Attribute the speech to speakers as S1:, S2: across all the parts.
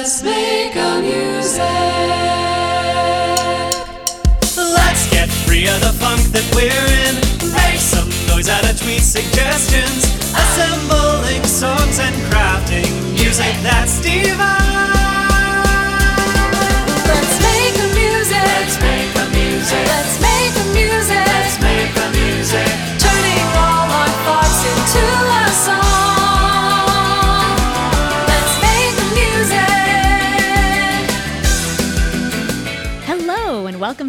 S1: Let's make a music.
S2: Let's get free of the funk that we're in. Make some noise out of tweet suggestions. Assembling songs and crafting music that's divine.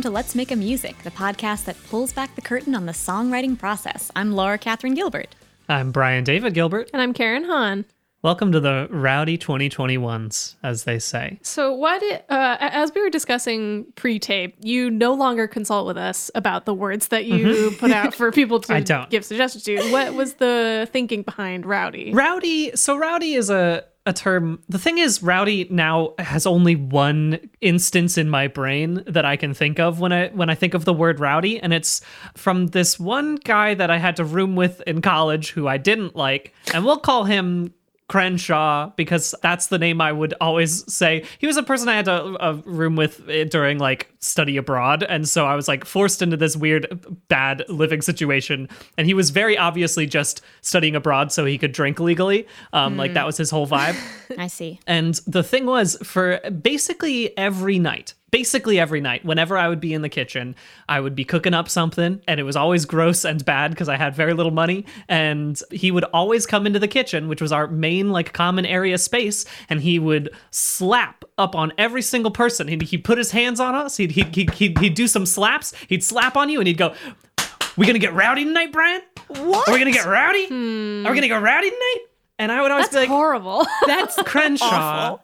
S3: To Let's Make a Music, the podcast that pulls back the curtain on the songwriting process. I'm Laura Catherine Gilbert.
S4: I'm Brian David Gilbert.
S5: And I'm Karen Han.
S4: Welcome to the rowdy 2021s, as they say.
S5: So, what, uh, as we were discussing pre tape, you no longer consult with us about the words that you put out for people to
S4: I don't.
S5: give suggestions to. What was the thinking behind Rowdy?
S4: Rowdy, so rowdy is a, a term. The thing is, rowdy now has only one instance in my brain that I can think of when I when I think of the word rowdy, and it's from this one guy that I had to room with in college who I didn't like, and we'll call him Crenshaw because that's the name I would always say. He was a person I had a, a room with during like study abroad, and so I was like forced into this weird bad living situation. And he was very obviously just studying abroad so he could drink legally. Um, Like that was his whole vibe.
S3: I see.
S4: And the thing was, for basically every night, basically every night, whenever I would be in the kitchen, I would be cooking up something, and it was always gross and bad because I had very little money. And he would always come into the kitchen, which was our main, like, common area space, and he would slap up on every single person. He'd, he'd put his hands on us, he'd, he'd, he'd, he'd, he'd do some slaps, he'd slap on you, and he'd go, We gonna get rowdy tonight, Brian? What? Are we gonna get rowdy? Are we gonna go rowdy tonight? And I would always
S5: That's
S4: be like,
S5: horrible.
S4: that's Crenshaw.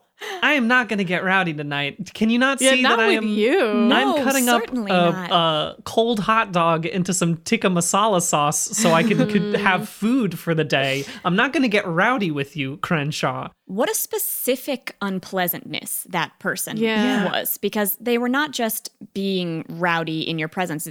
S4: I am not going to get rowdy tonight. Can you not
S5: yeah,
S4: see
S5: not
S4: that I am?
S5: you.
S4: I'm cutting up a, a cold hot dog into some tikka masala sauce so I can could hmm. have food for the day. I'm not going to get rowdy with you, Crenshaw.
S3: What a specific unpleasantness that person
S5: Yeah.
S3: was because they were not just being rowdy in your presence,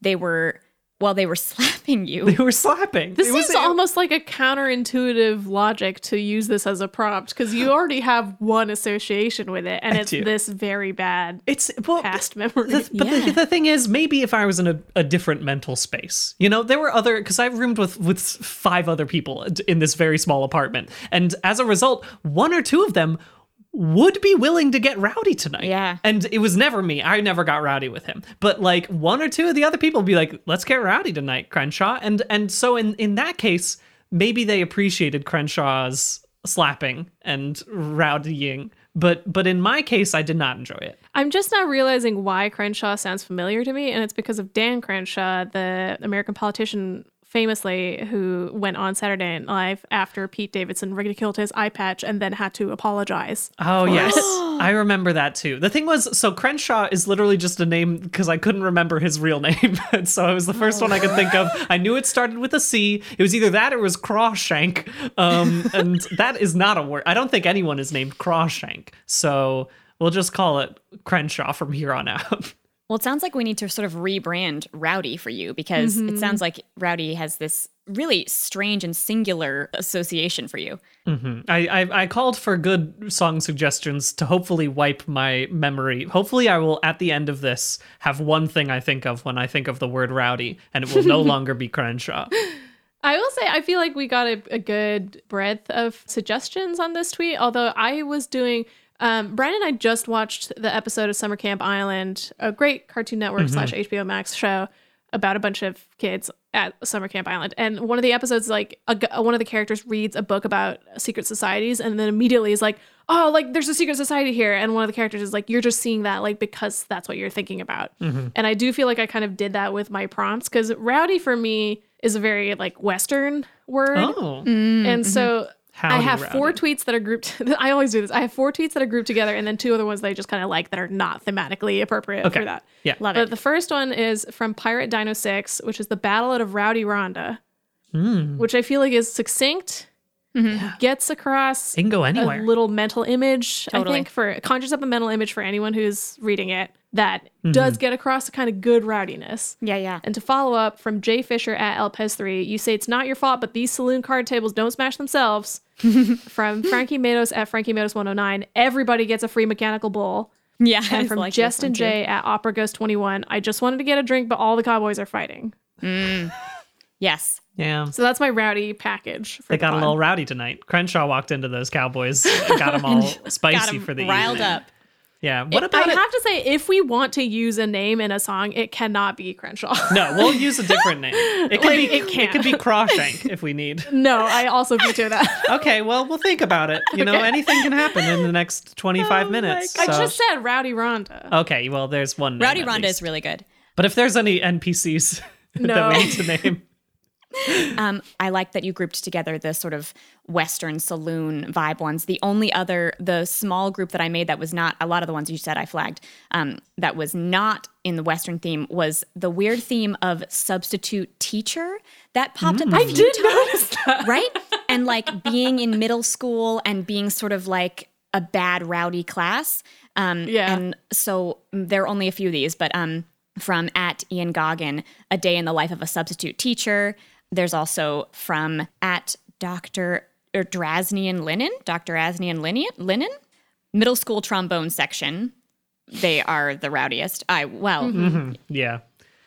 S3: they were, well, they were slapping you.
S4: They were slapping.
S5: This is almost like a counterintuitive logic to use this as a prompt because you already have one association with it, and
S4: I
S5: it's
S4: do.
S5: this very bad
S4: It's well,
S5: past memory.
S4: The- but
S3: Yeah.
S4: the, the thing is, maybe if I was in a, a different mental space, you know, there were other because I roomed with with five other people in this very small apartment, and as a result, one or two of them would be willing to get rowdy tonight.
S3: Yeah.
S4: and it was never me. I never got rowdy with him, but like one or two of the other people would be like, "Let's get rowdy tonight, Crenshaw," and and so in in that case, maybe they appreciated Crenshaw's slapping and rowdying. But but in my case, I did not enjoy it.
S5: I'm just now realizing why Crenshaw sounds familiar to me, and it's because of Dan Crenshaw, the American politician famously who went on Saturday Night Live after Pete Davidson ridiculed his eye patch and then had to apologize.
S4: Oh yes, I remember that too. The thing was, so Crenshaw is literally just a name because I couldn't remember his real name, and so it was the first one I could think of. I knew it started with a C. It was either that or it was Crawshank, um, and that is not a word. I don't think anyone is named Crawshank, so we'll just call it Crenshaw from here on out.
S3: Well, it sounds like we need to sort of rebrand Rowdy for you because it mm-hmm. sounds like Rowdy has this really strange and singular association for you. Mm-hmm.
S4: I, I I called for good song suggestions to hopefully wipe my memory. Hopefully, I will at the end of this have one thing I think of when I think of the word rowdy, and it will no longer be Crenshaw.
S5: I will say, I feel like we got a, a good breadth of suggestions on this tweet. Although I was doing, um, Brian and I just watched the episode of Summer Camp Island, a great Cartoon Network mm-hmm. slash HBO Max show about a bunch of kids at Summer Camp Island. And one of the episodes, like a, g- one of the characters reads a book about secret societies, and then immediately is like, "Oh, like there's a secret society here." And one of the characters is like, "You're just seeing that, like because that's what you're thinking about." Mm-hmm. And I do feel like I kind of did that with my prompts because rowdy for me is a very like Western word.
S4: Oh, mm,
S5: And so mm-hmm. I
S4: Howdy,
S5: have four tweets that are grouped. I always do this. I have four tweets that are grouped together, and then two other ones that I just kind of like that are not thematically appropriate
S4: Okay.
S5: for that.
S4: Yeah.
S3: Love
S5: But
S3: it.
S5: the first one is from Pirate Dino 6, which is the Ballad of Rowdy Rhonda,
S4: Hmm.
S5: which I feel like is succinct, gets across
S4: it can go anywhere.
S5: a little mental image, I think, for conjures up a mental image for anyone who's reading it. That mm-hmm. does get across a kind of good rowdiness.
S3: Yeah, yeah.
S5: And to follow up from Jay Fisher at Elpez3, you say it's not your fault, but these saloon card tables don't smash themselves. from Frankie Matos at Frankie Matos 109, everybody gets a free mechanical bull.
S3: Yeah.
S5: And from
S3: like
S5: Justin
S3: one.
S5: J at Opera Ghost 21, I just wanted to get a drink, but all the cowboys are fighting. Mm.
S3: Yes.
S4: Yeah.
S5: So that's my rowdy package. For
S4: They
S5: the
S4: got a little rowdy tonight. Crenshaw walked into those Cowboys and got them all spicy
S3: Got 'em
S4: for the
S3: riled
S4: evening.
S3: up.
S4: Yeah. What about
S5: I
S4: it?
S5: have to say, if we want to use a name in a song, it cannot be Crenshaw.
S4: No, we'll use a different name. It could
S5: Like,
S4: be
S5: it
S4: it,
S5: can't.
S4: could be Crawshank if we need.
S5: no, I also veto that.
S4: Okay, well we'll think about it. You know, anything can happen in the next 25 minutes.
S5: I just said Rowdy Rhonda.
S4: Okay, well there's one. name
S3: Rowdy
S4: at
S3: Rhonda
S4: least.
S3: is really good.
S4: But if there's any NPCs that we need to name,
S3: Um, I like that you grouped together the sort of Western saloon vibe ones. The only other, the small group that I made that was not a lot of the ones you said I flagged, um, that was not in the Western theme was the weird theme of substitute teacher that popped up. I
S5: did notice that.
S3: right? And like being in middle school and being sort of like a bad rowdy class. Um,
S5: Yeah.
S3: And so mm, there are only a few of these, but um, from at Ian Goggin, a day in the life of a substitute teacher. There's also from at Dr. or Drasnian Linen, Dr. Asnian Linen, Linen, middle school trombone section. They are the rowdiest. I well,
S4: yeah.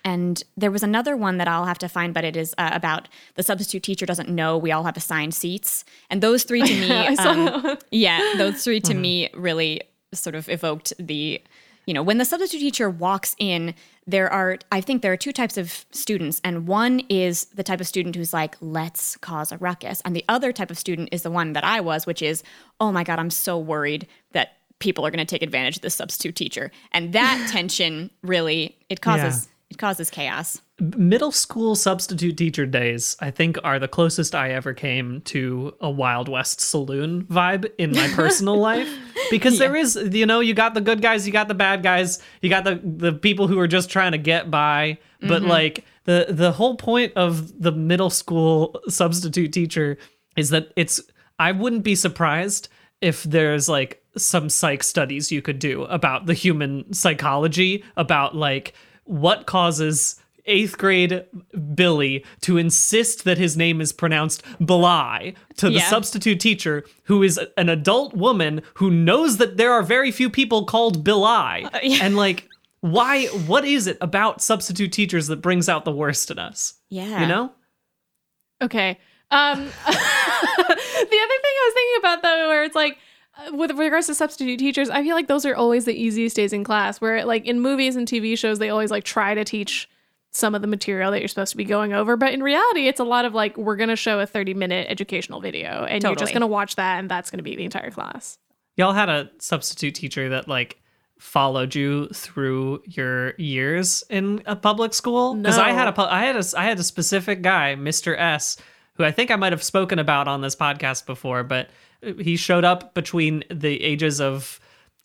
S3: and there was another one that I'll have to find, but it is uh, about the substitute teacher doesn't know we all have assigned seats. And those three to me, um, yeah, those three to me really sort of evoked the, you know, when the substitute teacher walks in, there are, I think there are two types of students. And one is the type of student who's like, let's cause a ruckus. And the other type of student is the one that I was, which is, oh my God, I'm so worried that people are going to take advantage of this substitute teacher. And that tension really, it causes, it causes chaos.
S4: Middle school substitute teacher days, I think, are the closest I ever came to a Wild West saloon vibe in my personal life. Because there is, you know, you got the good guys, you got the bad guys, you got the the people who are just trying to get by. But mm-hmm. like the the whole point of the middle school substitute teacher is that it's I wouldn't be surprised if there's like some psych studies you could do about the human psychology, about like what causes eighth grade Billy to insist that his name is pronounced Belai to the
S3: Yeah.
S4: substitute teacher who is an adult woman who knows that there are very few people called Bilai. And like, why, what is it about substitute teachers that brings out the worst in us?
S3: Yeah.
S4: You know?
S5: Okay. Um, the other thing I was thinking about though, where it's like, uh, with regards to substitute teachers, I feel like those are always the easiest days in class. Where like in movies and TV shows, they always like try to teach some of the material that you're supposed to be going over, but in reality, it's a lot of like we're gonna show a 30 minute educational video, and you're just gonna watch that, and that's gonna be the entire class.
S4: Y'all had a substitute teacher that like followed you through your years in a public school because I had a I had a I had a specific guy, Mr. S, who I think I might have spoken about on this podcast before, but uh, he showed up between the ages of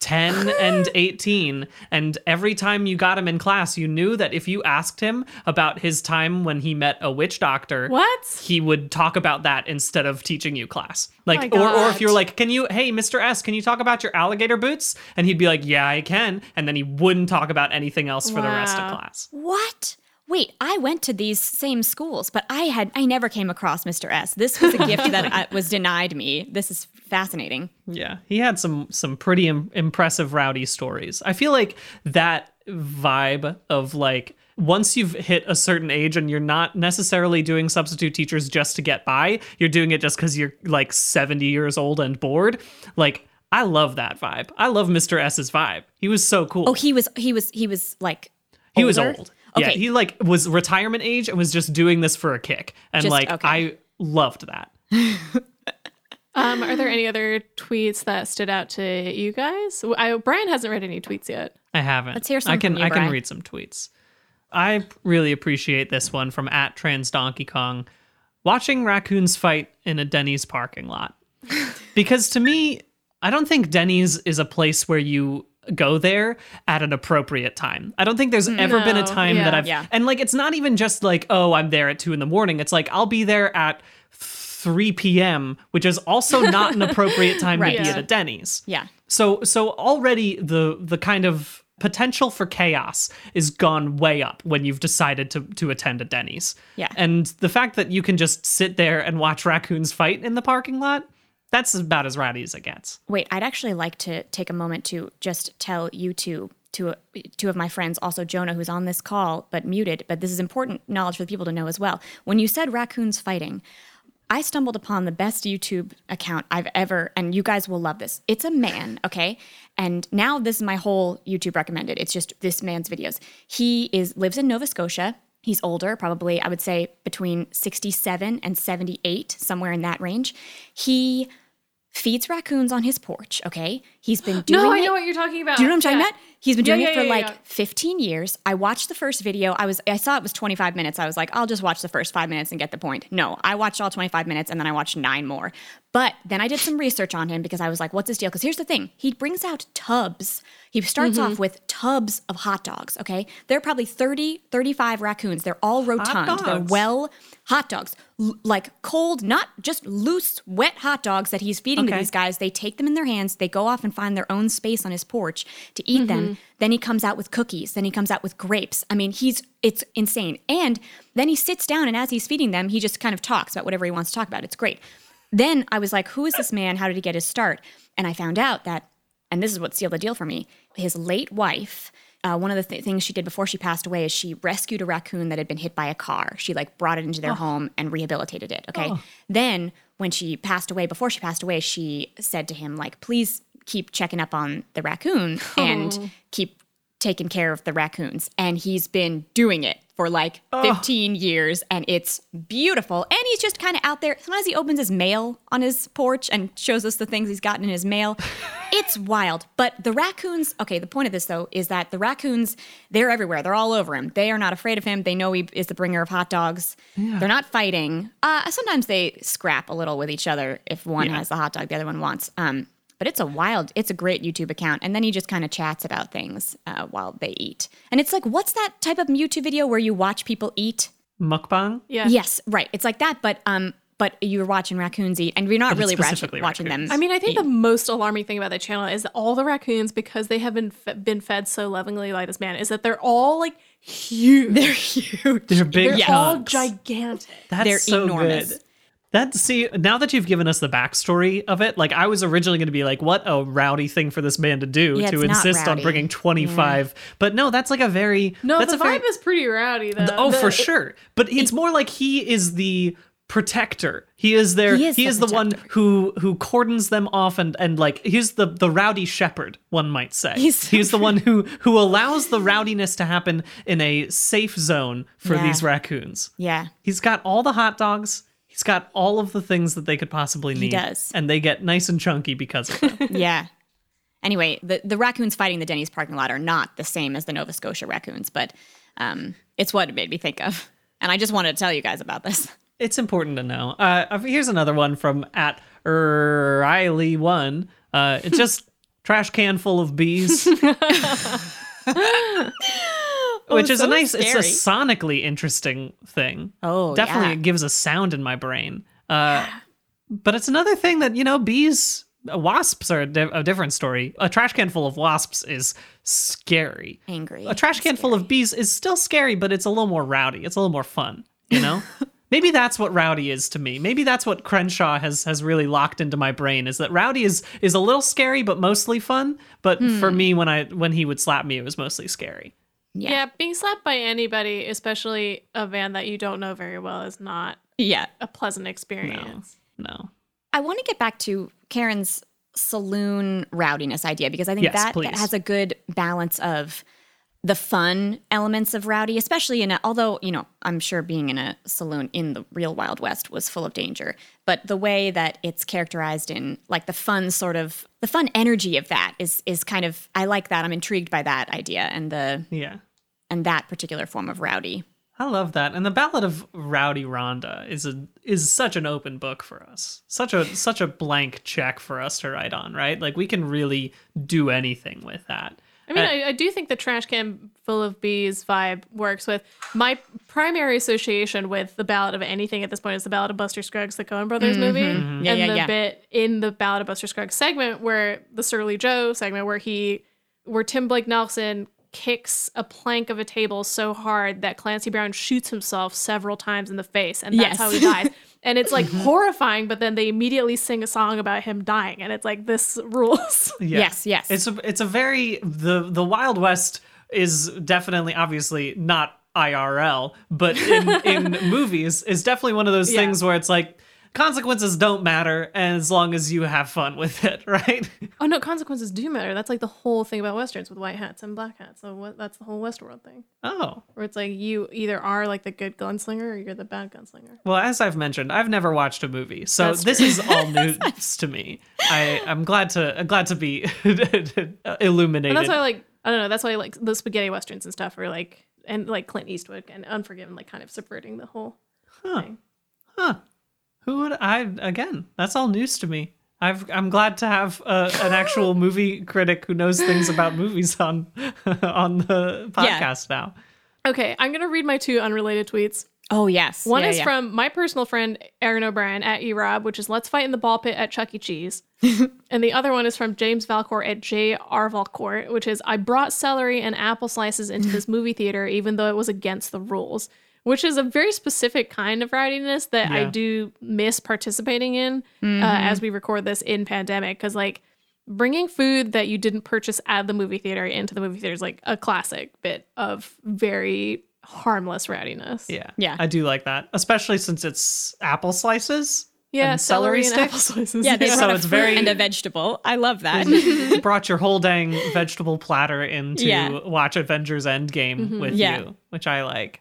S4: 10 and 18 and every time you got him in class you knew that if you asked him about his time when he met a witch doctor
S5: What?
S4: he would talk about that instead of teaching you class. Like,
S5: My
S4: or, or if you're like, can you, hey, Mr. S, can you talk about your alligator boots? And he'd be like, yeah, I can. And then he wouldn't talk about anything else for the rest of class.
S3: What? Wait, I went to these same schools, but I had I never came across Mr. S. This was a gift that I, was denied me. This is fascinating.
S4: Yeah, he had some some pretty Im- impressive rowdy stories. I feel like that vibe of like once you've hit a certain age and you're not necessarily doing substitute teachers just to get by, you're doing it just because you're like 70 years old and bored. Like I love that vibe. I love Mr. S's vibe. He was so cool.
S3: Oh, he was he was he was like
S4: He was
S3: older?
S4: Old. Yeah,
S3: Okay.
S4: he like was retirement age and was just doing this for a kick. And
S3: Just-
S4: like
S3: okay.
S4: I loved that.
S5: Um, are there any other tweets that stood out to you guys? I, Brian hasn't read any tweets yet.
S4: I haven't.
S3: Let's hear some
S4: I can
S3: from you,
S4: I can read some tweets. I really appreciate this one from at Trans Donkey Kong. Watching raccoons fight in a Denny's parking lot. because to me, I don't think Denny's is a place where you go there at an appropriate time. I don't think there's mm, ever been a time
S5: yeah.
S4: that I've
S3: Yeah.
S4: and like it's not even just like, oh, I'm there at two in the morning. It's like I'll be there at 3 p.m., which is also not an appropriate time
S3: Right.
S4: to be
S5: Yeah.
S4: at a Denny's.
S3: yeah.
S4: So so already the the kind of potential for chaos is gone way up when you've decided to to attend a Denny's.
S3: Yeah.
S4: And the fact that you can just sit there and watch raccoons fight in the parking lot, that's about as rowdy as it gets.
S3: Wait, I'd actually like to take a moment to just tell you two, two, two of my friends, also Jonah, who's on this call but muted, but this is important knowledge for the people to know as well. When you said raccoons fighting, I stumbled upon the best YouTube account I've ever, and you guys will love this. It's a man, okay? And now this is my whole YouTube recommended. It's just this man's videos. He is lives in Nova Scotia. He's older, probably I would say between 67 and 78, somewhere in that range. He feeds raccoons on his porch, okay? He's been doing
S5: No, I
S3: it-
S5: know what you're talking about.
S3: do you know what I'm talking
S5: Yeah.
S3: about? He's been doing
S5: yeah,
S3: it for
S5: yeah,
S3: like
S5: yeah.
S3: 15 years. I watched the first video. I was I saw it was 25 minutes. I was like, I'll just watch the first 5 minutes and get the point. No, I watched all 25 minutes and then I watched 9 more. But then I did some research on him because I was like, what's his deal? Because here's the thing. He brings out tubs. He starts
S5: Mm-hmm.
S3: off with tubs of hot dogs, okay? There are probably 30, 35 raccoons. They're all rotund. They're well hot dogs. L- like cold, not just loose, wet hot dogs that he's feeding to these guys. They take them in their hands. They go off and find their own space on his porch to eat them. Then he comes out with cookies. Then he comes out with grapes. I mean, he's it's insane. And then he sits down and as he's feeding them, he just kind of talks about whatever he wants to talk about. It's great. Then I was like, who is this man? How did he get his start? And I found out that, and this is what sealed the deal for me. His late wife. Uh, one of the th- things she did before she passed away is she rescued a raccoon that had been hit by a car. She like brought it into their home and rehabilitated it. Okay. Then when she passed away, before she passed away, she said to him like, "Please keep checking up on the raccoon and keep taking care of the raccoons." And he's been doing it for like 15 years, and it's beautiful. And he's just kind of out there. Sometimes he opens his mail on his porch and shows us the things he's gotten in his mail. it's wild. But the raccoons, okay, the point of this though is that the raccoons, they're everywhere. They're all over him. They are not afraid of him. They know he is the bringer of hot dogs. They're not fighting. Uh, sometimes they scrap a little with each other if one
S4: Yeah.
S3: has the hot dog the other one wants. Um, but it's a wild, it's a great YouTube account. And then he just kind of chats about things uh, while they eat. And it's like, what's that type of YouTube video where you watch people eat?
S4: Mukbang?
S5: Yeah.
S3: Yes, right. It's like that, but um, but you're watching raccoons eat, and you're not
S4: But
S3: really watching, watching
S4: raccoons.
S3: them.
S5: I mean, I think
S3: eat.
S5: the most alarming thing about that channel is that all the raccoons, because they have been fe- been fed so lovingly by this man, is that they're all like huge.
S3: they're huge.
S4: They're big
S5: They're all gigantic.
S4: That's
S3: They're
S4: so
S3: enormous.
S4: good. That see now that you've given us the backstory of it, like I was originally going to be like, what a rowdy thing for this man to do
S3: Yeah,
S4: to insist on
S3: rowdy.
S4: bringing twenty five. But no, that's like a very
S5: No,
S4: that's
S5: the
S4: a very,
S5: vibe is pretty rowdy though.
S4: oh
S5: The-
S4: for sure. But it's more like he is the protector. He is their
S3: He
S4: he
S3: is
S4: is,
S3: the
S4: the, one who who cordons them off and and like he's the the rowdy shepherd, one might say.
S3: He's-
S4: He's, the one who who allows the rowdiness to happen in a safe zone for
S3: Yeah.
S4: these raccoons.
S3: Yeah,
S4: He's got all the hot dogs. He's got all of the things that they could possibly need.
S3: He does.
S4: And they get nice and chunky because of it.
S3: yeah. Anyway, the the raccoons fighting the Denny's parking lot are not the same as the Nova Scotia raccoons, but um, it's what it made me think of, and I just wanted to tell you guys about this.
S4: it's important to know. Uh, here's another one from at Riley one. Uh, it's just trash can full of bees. Which is
S3: so
S4: a nice, it's a sonically interesting thing.
S3: Oh,
S4: definitely
S3: yeah.
S4: it gives a sound in my brain. Uh, but it's another thing that you know, bees, uh, wasps are a, di- a different story. A trash can full of wasps is scary.
S3: Angry.
S4: A trash can full of bees is still scary, but it's a little more rowdy. It's a little more fun, you know? Maybe that's what rowdy is to me. Maybe that's what Crenshaw has has really locked into my brain is that rowdy is is a little scary but mostly fun. But for
S3: Hmm.
S4: me when I when he would slap me it was mostly scary.
S3: Yeah.
S5: yeah, being slapped by anybody, especially a van that you don't know very well, is not
S3: Yeah.
S5: a pleasant experience.
S4: No.
S3: I want to get back to Karen's saloon rowdiness idea because I think
S4: Yes,
S3: that, that has a good balance of the fun elements of rowdy, especially in a, although, you know, I'm sure being in a saloon in the real Wild West was full of danger, but the way that it's characterized in like the fun sort of the fun energy of that is is kind of I like that. I'm intrigued by that idea and the
S4: Yeah.
S3: and that particular form of rowdy.
S4: I love that. And the Ballad of Rowdy Rhonda is a is such an open book for us. Such a such a blank check for us to write on, right? Like we can really do anything with that.
S5: I mean,
S4: Uh,
S5: I, I do think the trash can full of bees vibe works with my primary association with the Ballad of Anything at this point is the Ballad of Buster Scruggs, the Coen Brothers movie,
S3: Yeah,
S5: and
S3: yeah,
S5: the
S3: yeah.
S5: bit in the Ballad of Buster Scruggs segment where the Surly Joe segment where he where Tim Blake Nelson kicks a plank of a table so hard that Clancy Brown shoots himself several times in the face, and that's
S3: Yes.
S5: how he dies. And it's
S4: Mm-hmm.
S5: like horrifying, but then they immediately sing a song about him dying, and it's like this rules.
S4: Yeah.
S3: Yes, yes.
S4: It's a it's a very the the Wild West is definitely obviously not IRL, but in in movies is definitely one of those
S5: Yeah.
S4: things where it's like consequences don't matter as long as you have fun with it, right?
S5: Oh no, consequences do matter. That's like the whole thing about westerns with white hats and black hats. So what, that's the whole Westworld thing,
S4: Oh.
S5: where it's like you either are like the good gunslinger or you're the bad gunslinger.
S4: Well, as I've mentioned, I've never watched a movie, so
S5: That's
S4: this
S5: true.
S4: is all news to me. I I'm glad to glad to be illuminated.
S5: And that's why I like I don't know. That's why like the spaghetti westerns and stuff are like and like Clint Eastwood and Unforgiven, like kind of subverting the whole huh. thing.
S4: Who would I again? That's all news to me. I've, I'm glad to have uh, an actual movie critic who knows things about movies on on the podcast now.
S5: Okay, I'm gonna read my two unrelated tweets.
S3: oh yes.
S5: One
S3: Yeah,
S5: is
S3: yeah.
S5: from my personal friend Aaron O'Brien at eRob, which is Let's Fight in the Ball Pit at Chuck E. Cheese. and the other one is from James Valcourt at J. R. Valcourt, which is I brought celery and apple slices into this movie theater even though it was against the rules. Which is a very specific kind of rowdiness that I do miss participating in uh, as we record this in pandemic. Because, like, bringing food that you didn't purchase at the movie theater into the movie theater is like a classic bit of very harmless rowdiness.
S4: Yeah,
S3: Yeah.
S4: I do like that, especially since it's apple slices.
S5: Yeah,
S4: and
S5: celery,
S4: celery
S5: and apple
S4: sticks?
S5: slices.
S3: yeah, they
S4: So
S3: brought a
S4: it's very-
S3: and a vegetable. I love that.
S4: You brought your whole dang vegetable platter in to
S3: Yeah.
S4: watch Avengers Endgame with
S3: Yeah.
S4: you, which I like.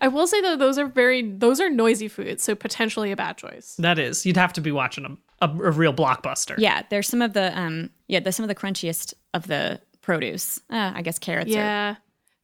S5: I will say though, those are very those are noisy foods, so potentially a bad choice.
S4: That is, you'd have to be watching a, a, a real blockbuster.
S3: yeah, there's some of the um yeah, there's some of the crunchiest of the produce. Uh, I guess carrots are
S5: Yeah.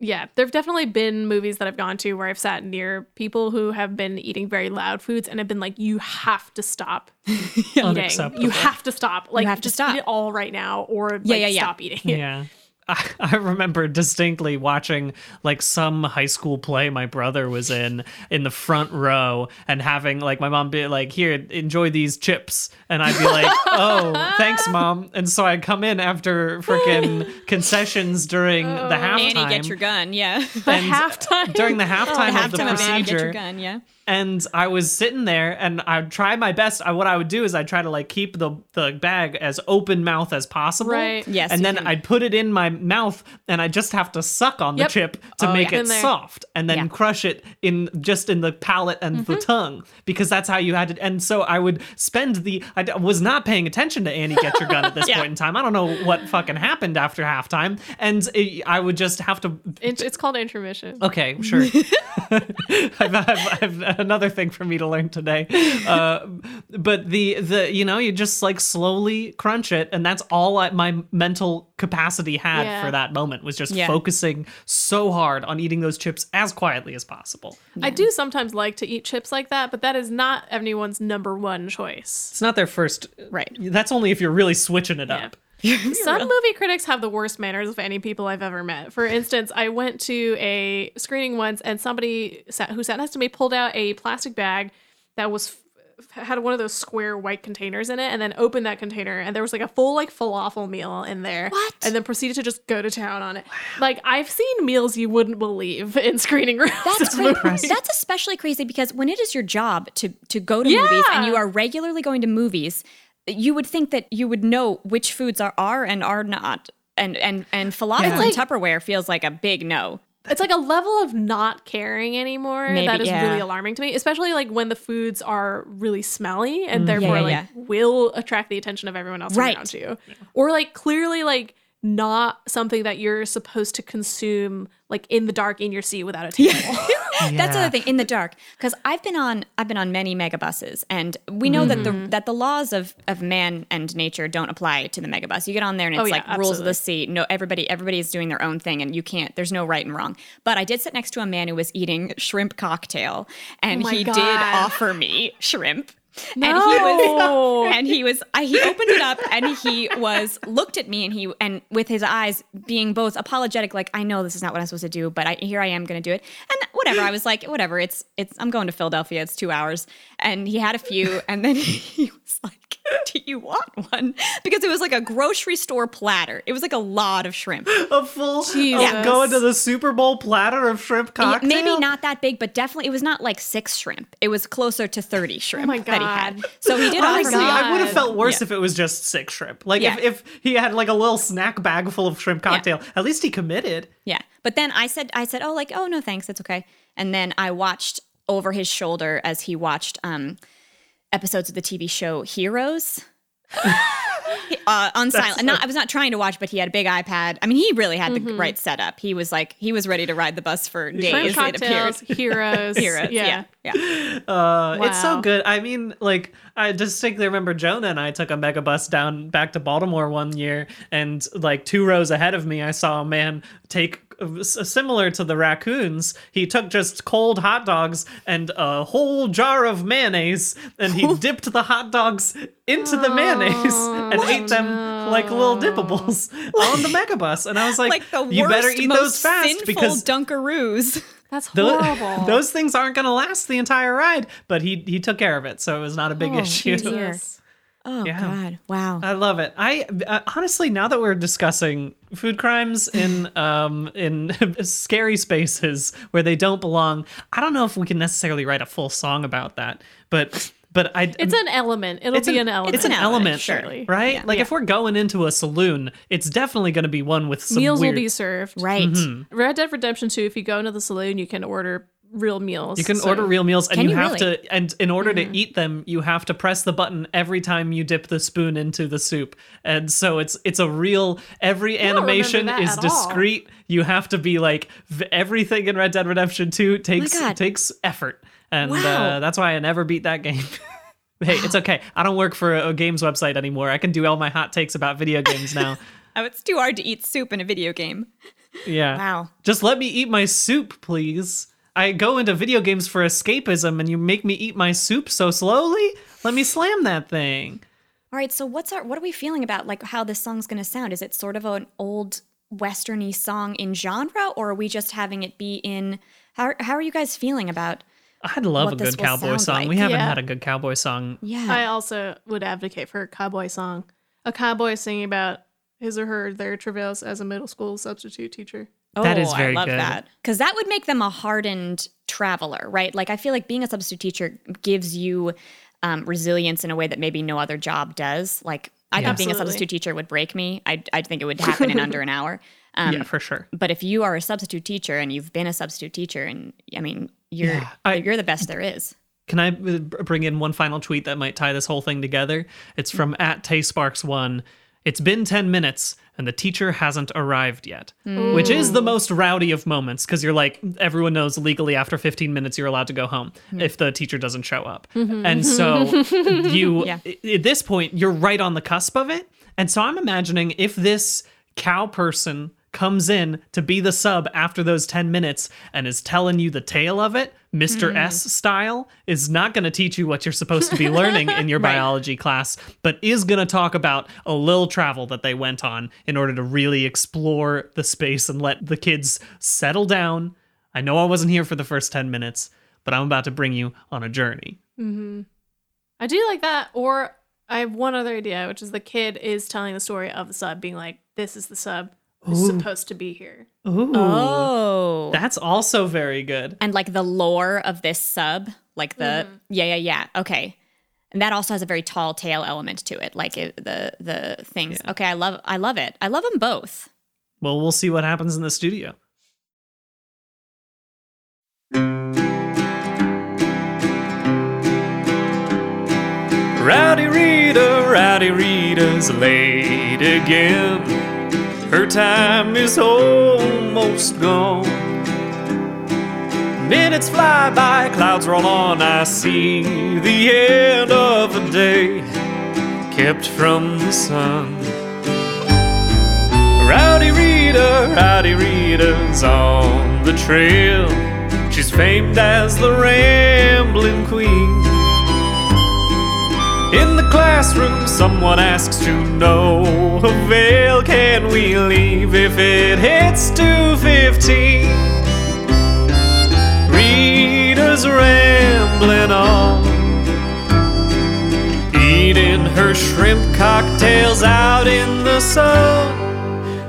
S5: Yeah, there have definitely been movies that I've gone to where I've sat near people who have been eating very loud foods and have been like, "You have to stop eating. You have to stop. Like, you
S3: have to
S5: just
S3: stop.
S5: eat it all right now, or like,
S3: Yeah, yeah, yeah.
S5: stop eating it."
S4: Yeah. I, I remember distinctly watching like some high school play my brother was in in the front row and having like my mom be like, Here, enjoy these chips. And I'd be like, Oh, thanks, mom. And so I'd come in after freaking concessions during the oh, halftime.
S3: Annie, get your gun. Yeah.
S4: and
S5: halftime?
S4: During the halftime of the
S3: Halftime of Annie, get your
S4: procedure.
S3: gun. Yeah.
S4: And I was sitting there and I'd try my best. I, what I would do is I'd try to like keep the, the bag as open mouth as possible.
S5: Right.
S3: Yes,
S4: And then
S3: can.
S4: I'd put it in my mouth and I just have to suck on the chip to
S3: Oh,
S4: make
S3: yeah.
S4: it soft and then
S3: Yeah.
S4: crush it in just in the palate and the mm-hmm. tongue because that's how you had to. And so I would spend the, I was not paying attention to Annie Get Your Gun at this
S3: Yeah.
S4: point in time. I don't know what fucking happened after halftime. And it, I would just have to
S5: It- it's called intermission.
S4: Okay, sure. I've, I've, I've another thing for me to learn today. Uh, but the the you know you just like slowly crunch it, and that's all I, my mental capacity had
S5: Yeah.
S4: for that moment was just
S3: Yeah.
S4: focusing so hard on eating those chips as quietly as possible.
S5: I do sometimes like to eat chips like that, but that is not anyone's number one choice.
S4: It's not their first.
S3: Right.
S4: That's only if you're really switching it up.
S5: Some movie critics have the worst manners of any people I've ever met. For instance, I went to a screening once, and somebody sat, who sat next to me pulled out a plastic bag that was had one of those square white containers in it, and then opened that container, and there was like a full like falafel meal in there.
S3: What?
S5: And then proceeded to just go to town on it. Like I've seen meals you wouldn't believe in screening rooms.
S3: That's crazy. That's especially crazy because when it is your job to to go to movies and you are regularly going to movies, you would think that you would know which foods are are and are not. And and and falafel
S4: Yeah.
S3: and Tupperware feels like a big no.
S5: it's like a level of not caring anymore
S3: Maybe,
S5: that is
S3: yeah.
S5: really alarming to me especially like when the foods are really smelly and mm, therefore
S3: yeah,
S5: like will attract the attention of everyone else
S3: Right.
S5: around you or like clearly like not something that you're supposed to consume like in the dark in your seat without a table
S3: That's
S4: Yeah.
S3: the other thing in the dark because I've been on I've been on many megabuses and we know that the
S5: Mm-hmm.
S3: that the laws of of man and nature don't apply to the megabus. You get on there and it's
S5: Oh, yeah,
S3: like rules of the sea. No, everybody everybody is doing their own thing and you can't. There's no right and wrong. But I did sit next to a man who was eating shrimp cocktail and
S5: Oh
S3: he did offer me shrimp. And he
S5: No.
S3: was, and he was, I, he opened it up, and he was looked at me, and he, and with his eyes being both apologetic, like I know this is not what I'm supposed to do, but I, here I am going to do it, and whatever. I was like, whatever. It's, it's. I'm going to Philadelphia. It's two hours, and he had a few, and then he was like, do you want one? Because it was like a grocery store platter. It was like a lot of shrimp.
S4: A full
S5: Jesus.
S4: oh, going to the Super Bowl platter of shrimp cocktail.
S3: Maybe not that big, but definitely it was not like six shrimp. It was closer to 30 shrimp
S5: my
S3: that he had. So he did
S4: Honestly. I would have felt worse
S3: Yeah.
S4: if it was just six shrimp. Like
S3: Yeah.
S4: if, if he had like a little snack bag full of shrimp cocktail, at least he committed.
S3: Yeah. But then I said, I said, oh, like, oh, no, thanks. It's okay. And then I watched over his shoulder as he watched um, episodes of the TV show Heroes. uh, on silent. Not, I was not trying to watch, but he had a big iPad. I mean, he really had the right setup. He was like, he was ready to ride the bus for
S5: Shrimp
S3: days. It appeared.
S5: cocktails, heroes.
S3: Heroes.
S5: Yeah.
S3: Yeah. Yeah.
S4: Uh, It's so good. I mean, like, I distinctly remember Jonah and I took a mega bus down back to Baltimore one year, and like two rows ahead of me, I saw a man take. S- Similar to the raccoons, he took just cold hot dogs and a whole jar of mayonnaise, and he dipped the hot dogs into the mayonnaise oh, and ate them like little dippables on the megabus. And I was like,
S3: Like the worst,
S4: "You better eat
S3: most
S4: those fast
S3: sinful
S4: because
S3: Dunkaroos.
S5: That's
S4: Tho-
S5: horrible.
S4: those things aren't going to last the entire ride, but he he took care of it, so it was not a big
S3: Oh,
S4: issue.
S5: Jesus.
S3: Oh,
S4: Yeah.
S3: God. Wow.
S4: I love it. I uh, honestly, now that we're discussing food crimes in um in scary spaces where they don't belong, I don't know if we can necessarily write a full song about that. But but I
S5: It's an element. It'll
S4: it's
S5: be
S4: an,
S5: an, element.
S4: It's an element,
S5: surely.
S4: right?
S3: Yeah.
S4: Like
S3: Yeah.
S4: if we're going into a saloon, it's definitely going to be one with some
S5: Meals
S4: weird.
S5: will be served.
S3: right.
S4: Mm-hmm.
S5: Red Dead Redemption 2, if you go into the saloon, you can order real meals.
S4: You can
S5: So-
S4: order real meals, and
S3: Can
S4: you, have
S3: really?
S4: to. And in order to eat them, you have to press the button every time you dip the spoon into the soup. And so it's it's a real. Every animation is
S5: at all.
S4: discreet. You have to be like everything in Red Dead Redemption Two takes
S3: God.
S4: takes effort, and
S3: Wow.
S4: uh, that's why I never beat that game. hey, it's okay. I don't work for a, a games website anymore. I can do all my hot takes about video games now.
S3: Oh, it's too hard to eat soup in a video game.
S4: Yeah.
S3: Wow.
S4: Just let me eat my soup, please. I go into video games for escapism and you make me eat my soup so slowly? Let me slam that thing.
S3: All right, so what's our what are we feeling about like how this song's going to sound? Is it sort of an old westerny song in genre or are we just having it be in how how are you guys feeling about
S4: I'd love
S3: What
S4: a good cowboy song.
S3: like.
S4: We haven't
S5: Yeah.
S4: had a good cowboy song.
S3: Yeah.
S5: I also would advocate for a cowboy song. A cowboy singing about his or her their travails as a middle school substitute teacher.
S4: That is
S3: Oh,
S4: very
S3: I love
S4: good.
S3: that. Cuz that would make them a hardened traveler, right? Like I feel like being a substitute teacher gives you um, resilience in a way that maybe no other job does. Like I think being a substitute teacher would break me. I I think it would happen in under an hour. Um,
S4: yeah, for sure.
S3: But if you are a substitute teacher and you've been a substitute teacher, and I mean, you're
S4: Yeah, I-
S3: you're the best there is.
S4: Can I bring in one final tweet that might tie this whole thing together? It's from at TaySparks1. It's been 10 minutes and the teacher hasn't arrived yet, hmm. which is the most rowdy of moments because you're like, everyone knows legally after 15 minutes you're allowed to go home hmm. if the teacher doesn't show up. Mm-hmm. And so you,
S3: Yeah.
S4: at this point, you're right on the cusp of it. And so I'm imagining if this cow person comes in to be the sub after those 10 minutes and is telling you the tale of it, Mr. Mm-hmm. S style, is not going to teach you what you're supposed to be learning in your biology class, but is going to talk about a little travel that they went on in order to really explore the space and let the kids settle down. I know I wasn't here for the first 10 minutes, but I'm about to bring you on a journey. Mm-hmm.
S5: I do like that. Or I have one other idea, which is the kid is telling the story of the sub, being like, "This is the sub who's supposed to be here."
S4: Ooh.
S3: Oh,
S4: That's also very good.
S3: and like the lore of this sub, like the mm-hmm. yeah yeah yeah okay, and that also has a very tall tale element to it, like it, the the things. Okay, I love I love it. I love them both.
S4: Well, we'll see what happens in the studio. Rowdy Rita, Rowdy Rita's late again. Her time is almost gone. Minutes fly by, clouds roll on. I see the end of the day kept from the sun. Rowdy Rita, Rowdy Rita's on the trail. She's famed as the rambling queen. In the classroom, someone asks to no avail. Can we leave if it hits 215? Rita's rambling on, eating her
S2: shrimp cocktails out in the sun.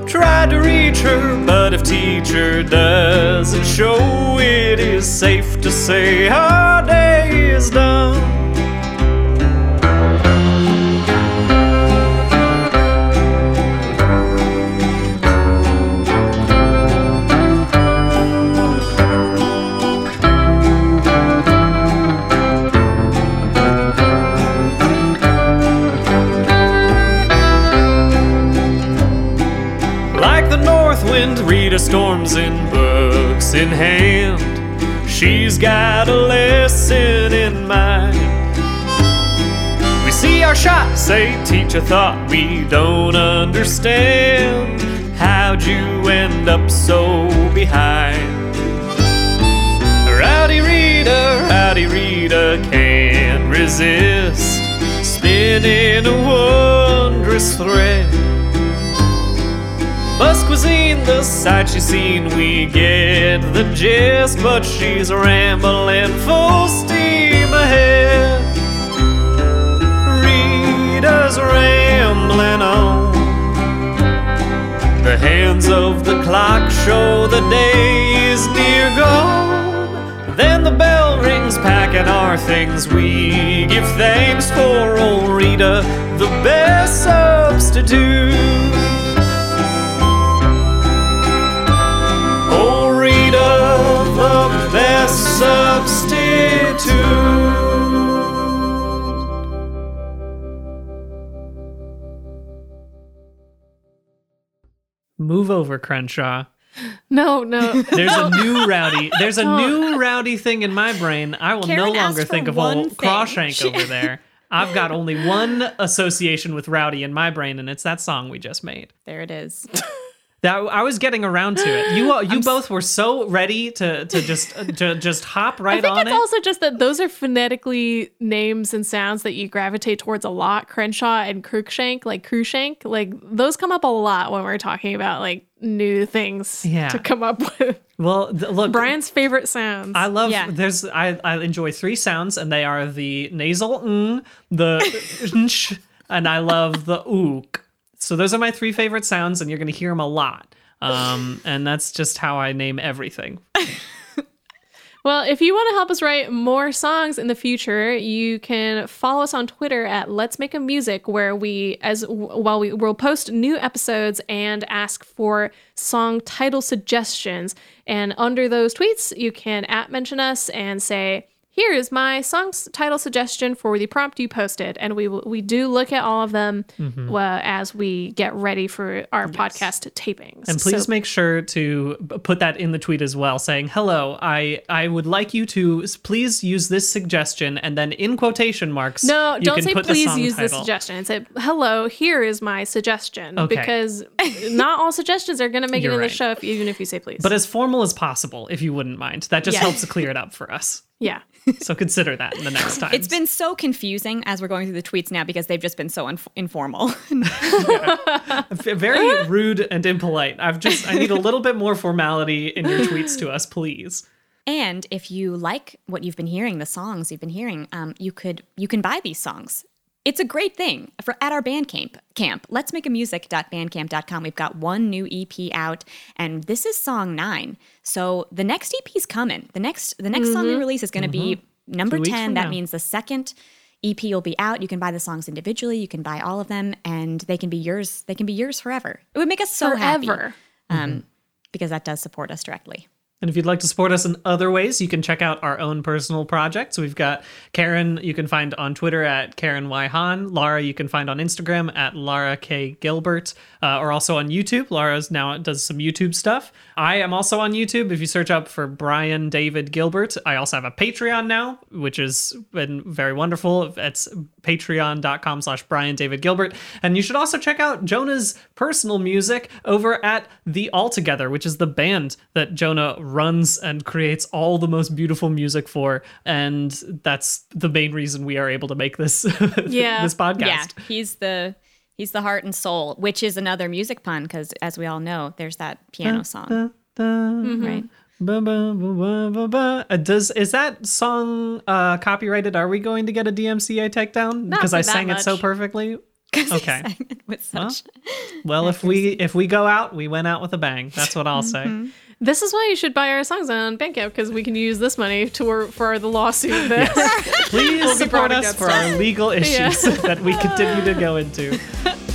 S2: Tried to reach her, but if teacher doesn't show, it is safe to say our day is done. Storms in books in hand. She's got a lesson in mind. We see our shot, say, a thought we don't understand. How'd you end up so behind? Rowdy Rita, Rowdy Rita can't resist spinning a wondrous thread. Bus cuisine, the sight she's seen, we get the gist, but she's rambling full steam ahead. Rita's rambling on. The hands of the clock show the day is near gone. Then the bell rings, packing our things. We give thanks for old Rita, the best substitute. The best substitute.
S4: Move over, Crenshaw.
S5: No, no.
S4: There's a new rowdy. There's a new rowdy thing in my brain. I will
S3: Karen
S4: no longer think of old
S3: thing.
S4: Crawshank over there. I've got only one association with rowdy in my brain, and it's that song we just made.
S3: There it is.
S4: That I was getting around to it. You uh, you both were so ready to to just uh, to just hop right on.
S5: I think
S4: on
S5: it's
S4: it.
S5: also just that those are phonetically names and sounds that you gravitate towards a lot. Crenshaw and Cruikshank, like Cruishank, like those come up a lot when we're talking about like new things
S4: Yeah.
S5: to come up with.
S4: well, th- look,
S5: Brian's favorite sounds.
S4: I love
S3: Yeah.
S4: there's I, I enjoy three sounds and they are the nasal mm, the nsh, and I love the ook. So those are my three favorite sounds and you're going to hear them a lot. Um and that's just how I name everything.
S5: Well, if you want to help us write more songs in the future, you can follow us on Twitter at Let's Make a Music, where we, as while we will post new episodes and ask for song title suggestions. And under those tweets, you can at mention us and say, "Here is my song title suggestion for the prompt you posted." And we we do look at all of them
S4: Mm-hmm.
S5: uh, as we get ready for our podcast tapings.
S4: And please
S5: So-
S4: make sure to put that in the tweet as well, saying, "Hello, I I would like you to please use this suggestion," and then in quotation marks,
S5: No, don't say please use the
S4: title.
S5: suggestion. Say, hello, here is my suggestion.
S4: Okay.
S5: Because not all suggestions are going to make
S4: You're
S5: it in
S4: right.
S5: the show, if, even if you say please.
S4: But as formal as possible, if you wouldn't mind. That just
S5: Yeah.
S4: helps to clear it up for us.
S5: Yeah.
S4: So consider that in the next time.
S3: It's been so confusing as we're going through the tweets now because they've just been so inf- informal.
S4: very rude and impolite. I've just I need a little bit more formality in your tweets to us, please.
S3: and if you like what you've been hearing, the songs you've been hearing, um, you could you can buy these songs. It's a great thing for at our Bandcamp camp. Let's make a music.bandcamp.com. We've got one new EP out, and this is song nine. So the next EP's coming. The next the next song we mm-hmm. release is going to be mm-hmm. number
S4: Two
S3: ten. That
S4: now.
S3: means the second EP will be out. You can buy the songs individually. You can buy all of them, and they can be yours. They can be yours forever. It would make us so happy
S5: Forever.
S3: um, mm-hmm. because that does support us directly.
S4: And if you'd like to support us in other ways, you can check out our own personal projects. We've got Karen, you can find on Twitter at Karen Y. Han. Laura, you can find on Instagram at Lara K. Gilbert, uh, or also on YouTube. Laura's now does some YouTube stuff. I am also on YouTube. If you search up for Brian David Gilbert, I also have a Patreon now, which has been very wonderful. It's patreon.com slash Brian David Gilbert. And you should also check out Jonah's personal music over at The Altogether, which is the band that Jonah runs and creates all the most beautiful music for. And that's the main reason we are able to make this,
S5: Yeah.
S4: this podcast.
S3: Yeah, he's the he's the heart and soul, which is another music pun because, as we all know, there's that piano song, right?
S4: Ba, ba, ba, ba, ba, ba. Uh, Does is that song uh, copyrighted? Are we going to get a DMCA takedown because I
S5: that
S4: sang it so perfectly? Okay.
S3: sang it with such.
S4: Well, if we if we go out, we went out with a bang. That's what I'll
S3: Mm-hmm.
S4: Say.
S5: This is why you should buy our songs on Bandcamp because we can use this money to for the lawsuit. That
S4: Please
S5: be
S4: support us
S5: against
S4: for our legal issues that we continue to go into.